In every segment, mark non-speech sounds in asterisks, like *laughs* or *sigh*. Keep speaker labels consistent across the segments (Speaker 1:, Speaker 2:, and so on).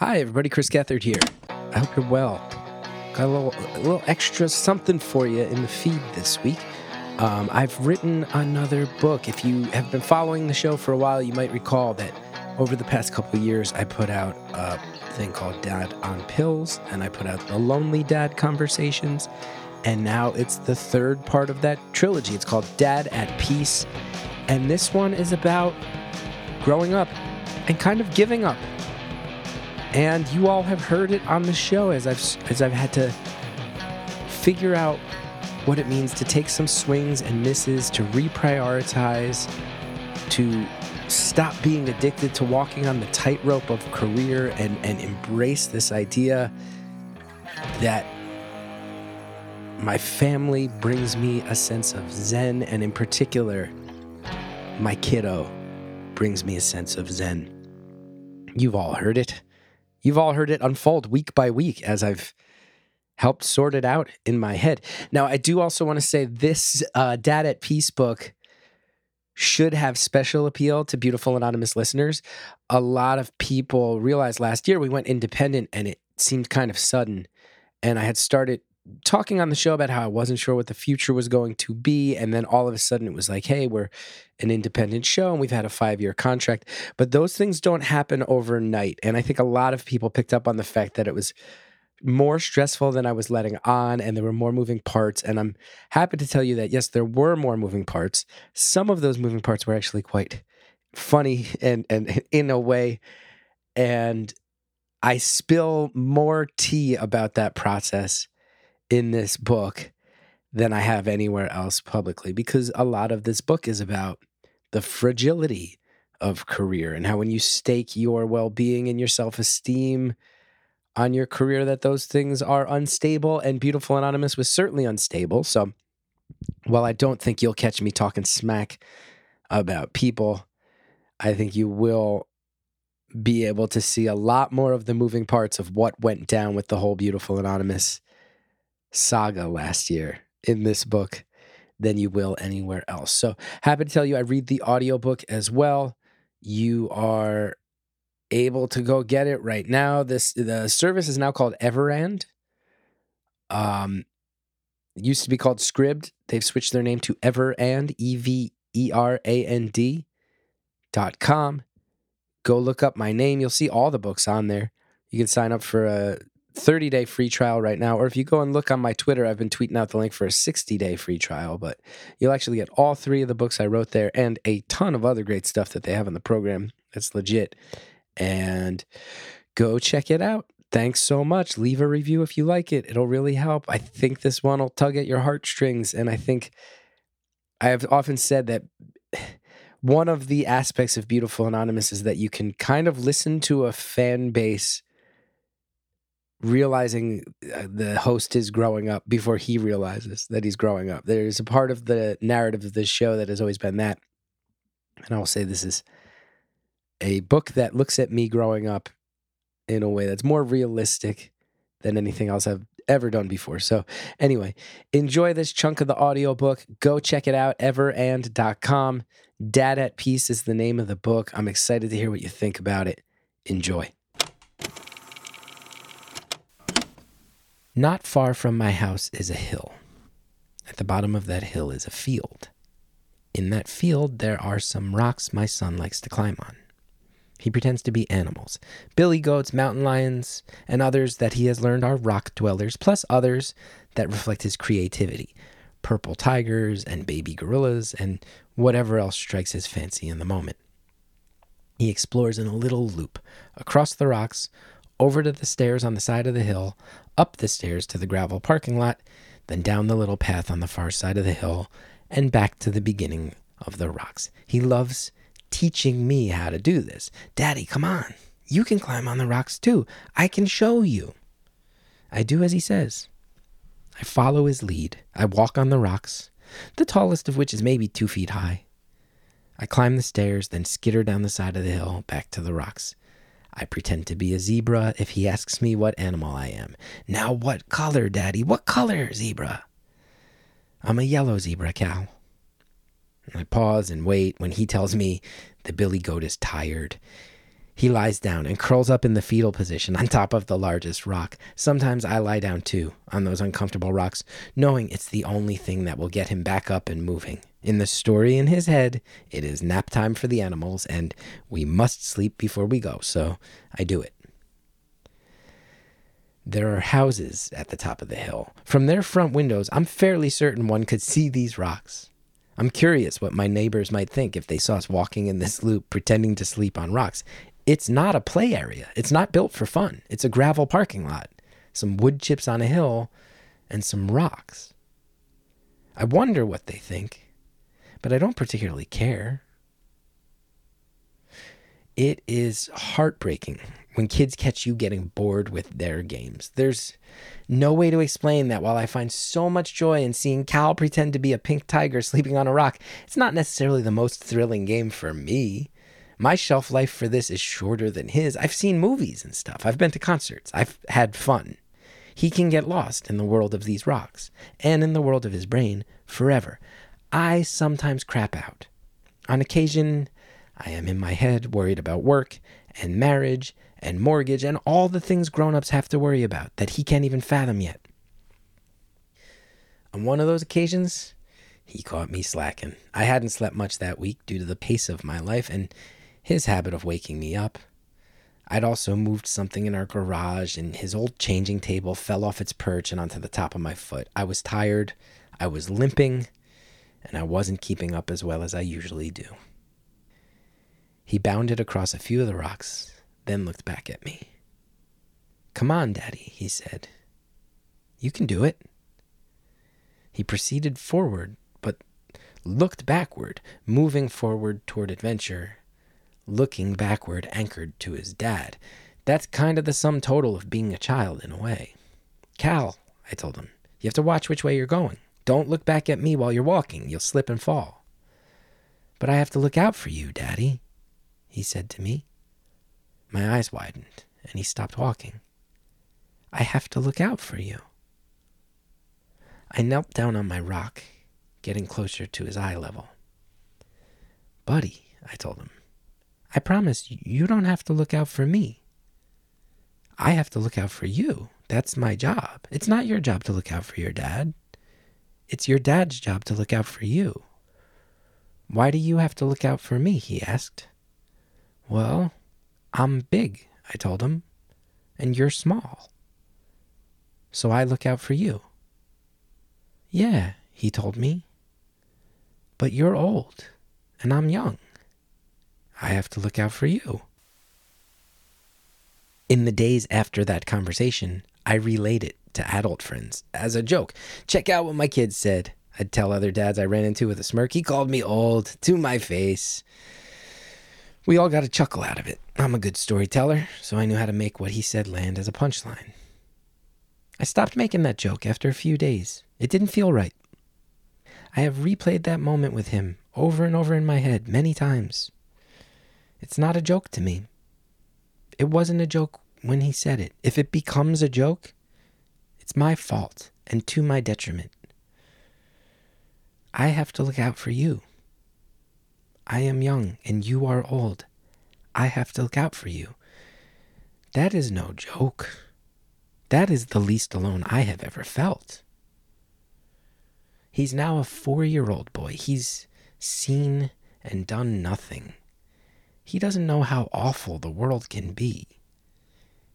Speaker 1: Hi, everybody. Chris Gethard here. I hope you're well. Got a little, a little extra something for you in the feed this week. Um, I've written another book. If you have been following the show for a while, you might recall that over the past couple years, I put out a thing called Dad on Pills, and I put out the Lonely Dad Conversations. And now it's the third part of that trilogy. It's called Dad at Peace. And this one is about growing up and kind of giving up and you all have heard it on the show as I've as I've had to figure out what it means to take some swings and misses, to reprioritize, to stop being addicted to walking on the tightrope of career and, and embrace this idea that my family brings me a sense of zen, and in particular, my kiddo brings me a sense of zen. You've all heard it. You've all heard it unfold week by week as I've helped sort it out in my head. Now, I do also want to say this uh, Dad at Peace book should have special appeal to beautiful anonymous listeners. A lot of people realized last year we went independent and it seemed kind of sudden. And I had started talking on the show about how I wasn't sure what the future was going to be. And then all of a sudden it was like, hey, we're an independent show and we've had a five year contract. But those things don't happen overnight. And I think a lot of people picked up on the fact that it was more stressful than I was letting on, and there were more moving parts. And I'm happy to tell you that, yes, there were more moving parts. Some of those moving parts were actually quite funny *laughs* and, and in a way. And I spill more tea about that process in this book than I have anywhere else publicly because a lot of this book is about the fragility of career and how when you stake your well-being and your self-esteem on your career that those things are unstable and beautiful anonymous was certainly unstable. So while i don't think you'll catch me talking smack about people i think you will be able to see a lot more of the moving parts of what went down with the whole beautiful anonymous saga last year in this book than you will anywhere else. So happy to tell you I read the audiobook as well. You are able to go get it right now. This the service is now called Everand. Um used to be called Scribd. They've switched their name to Everand, E V E R A N D dot com. Go look up my name. You'll see all the books on there. You can sign up for a 30 day free trial right now. Or if you go and look on my Twitter, I've been tweeting out the link for a 60 day free trial. But you'll actually get all three of the books I wrote there and a ton of other great stuff that they have in the program. That's legit. And go check it out. Thanks so much. Leave a review if you like it. It'll really help. I think this one will tug at your heartstrings. And I think I have often said that *sighs* one of the aspects of Beautiful Anonymous is that you can kind of listen to a fan base realizing uh, the host is growing up before he realizes that he's growing up. There's a part of the narrative of this show that has always been that. And I will say this is a book that looks at me growing up in a way that's more realistic than anything else I've ever done before. So, anyway, enjoy this chunk of the audiobook. Go check it out, everand.com. Dad at Peace is the name of the book. I'm excited to hear what you think about it. Enjoy. Not far from my house is a hill. At the bottom of that hill is a field. In that field, there are some rocks my son likes to climb on. He pretends to be animals billy goats, mountain lions, and others that he has learned are rock dwellers, plus others that reflect his creativity purple tigers and baby gorillas, and whatever else strikes his fancy in the moment. He explores in a little loop across the rocks, over to the stairs on the side of the hill, up the stairs to the gravel parking lot, then down the little path on the far side of the hill, and back to the beginning of the rocks. He loves teaching me how to do this. Daddy, come on. You can climb on the rocks too. I can show you. I do as he says. I follow his lead. I walk on the rocks, the tallest of which is maybe two feet high. I climb the stairs, then skitter down the side of the hill back to the rocks. I pretend to be a zebra if he asks me what animal I am. Now, what color, Daddy? What color, zebra? I'm a yellow zebra, Cal. I pause and wait when he tells me the billy goat is tired. He lies down and curls up in the fetal position on top of the largest rock. Sometimes I lie down too on those uncomfortable rocks, knowing it's the only thing that will get him back up and moving. In the story in his head, it is nap time for the animals, and we must sleep before we go, so I do it. There are houses at the top of the hill. From their front windows, I'm fairly certain one could see these rocks. I'm curious what my neighbors might think if they saw us walking in this loop pretending to sleep on rocks. It's not a play area. It's not built for fun. It's a gravel parking lot, some wood chips on a hill, and some rocks. I wonder what they think, but I don't particularly care. It is heartbreaking when kids catch you getting bored with their games. There's no way to explain that while I find so much joy in seeing Cal pretend to be a pink tiger *laughs* sleeping on a rock, it's not necessarily the most thrilling game for me. My shelf life for this is shorter than his. I've seen movies and stuff. I've been to concerts. I've had fun. He can get lost in the world of these rocks and in the world of his brain forever. I sometimes crap out. On occasion, I am in my head worried about work and marriage and mortgage and all the things grown ups have to worry about that he can't even fathom yet. On one of those occasions, he caught me slacking. I hadn't slept much that week due to the pace of my life, and his habit of waking me up. I'd also moved something in our garage, and his old changing table fell off its perch and onto the top of my foot. I was tired, I was limping, and I wasn't keeping up as well as I usually do. He bounded across a few of the rocks, then looked back at me. Come on, Daddy, he said. You can do it. He proceeded forward, but looked backward, moving forward toward adventure looking backward, anchored to his dad. That's kind of the sum total of being a child in a way. Cal, I told him, you have to watch which way you're going. Don't look back at me while you're walking. You'll slip and fall. But I have to look out for you, Daddy, he said to me. My eyes widened, and he stopped walking. I have to look out for you. I knelt down on my rock, getting closer to his eye level. Buddy, I told him, I promise you don't have to look out for me. I have to look out for you. That's my job. It's not your job to look out for your dad. It's your dad's job to look out for you. Why do you have to look out for me? he asked. Well, I'm big, I told him, and you're small. So I look out for you. Yeah, he told me. But you're old, and I'm young. I have to look out for you. In the days after that conversation, I relayed it to adult friends as a joke. Check out what my kids said. I'd tell other dads I ran into with a smirk. He called me old to my face. We all got a chuckle out of it. I'm a good storyteller, so I knew how to make what he said land as a punchline. I stopped making that joke after a few days. It didn't feel right. I have replayed that moment with him over and over in my head many times. It's not a joke to me. It wasn't a joke when he said it. If it becomes a joke, it's my fault and to my detriment. I have to look out for you. I am young and you are old. I have to look out for you. That is no joke. That is the least alone I have ever felt. He's now a four year old boy. He's seen and done nothing. He doesn't know how awful the world can be.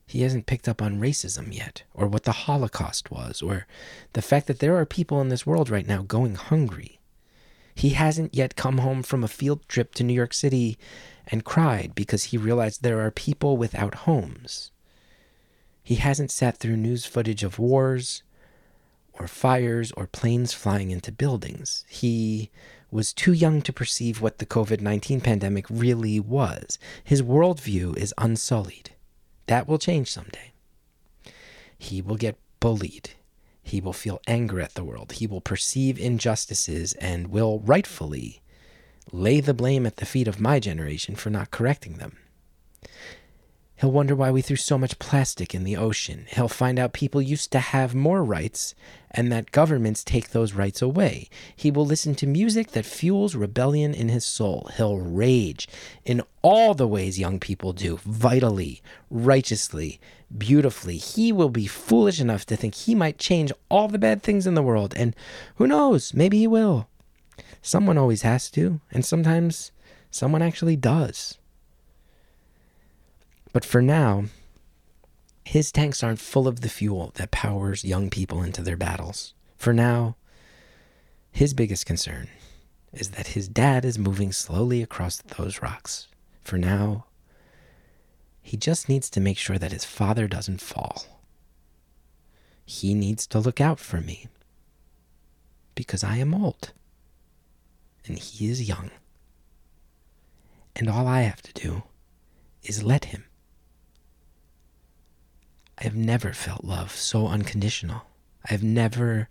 Speaker 1: He hasn't picked up on racism yet, or what the Holocaust was, or the fact that there are people in this world right now going hungry. He hasn't yet come home from a field trip to New York City and cried because he realized there are people without homes. He hasn't sat through news footage of wars, or fires, or planes flying into buildings. He was too young to perceive what the COVID 19 pandemic really was. His worldview is unsullied. That will change someday. He will get bullied. He will feel anger at the world. He will perceive injustices and will rightfully lay the blame at the feet of my generation for not correcting them. He'll wonder why we threw so much plastic in the ocean. He'll find out people used to have more rights and that governments take those rights away. He will listen to music that fuels rebellion in his soul. He'll rage in all the ways young people do, vitally, righteously, beautifully. He will be foolish enough to think he might change all the bad things in the world. And who knows, maybe he will. Someone always has to, and sometimes someone actually does. But for now, his tanks aren't full of the fuel that powers young people into their battles. For now, his biggest concern is that his dad is moving slowly across those rocks. For now, he just needs to make sure that his father doesn't fall. He needs to look out for me because I am old and he is young. And all I have to do is let him. I have never felt love so unconditional. I have never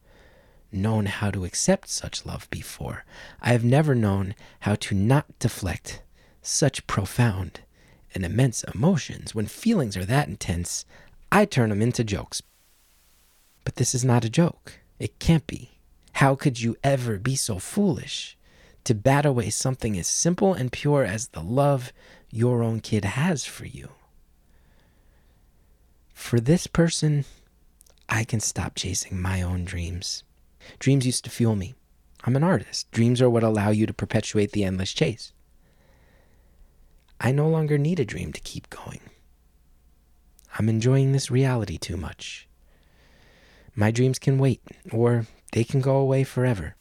Speaker 1: known how to accept such love before. I have never known how to not deflect such profound and immense emotions. When feelings are that intense, I turn them into jokes. But this is not a joke. It can't be. How could you ever be so foolish to bat away something as simple and pure as the love your own kid has for you? For this person, I can stop chasing my own dreams. Dreams used to fuel me. I'm an artist. Dreams are what allow you to perpetuate the endless chase. I no longer need a dream to keep going. I'm enjoying this reality too much. My dreams can wait, or they can go away forever.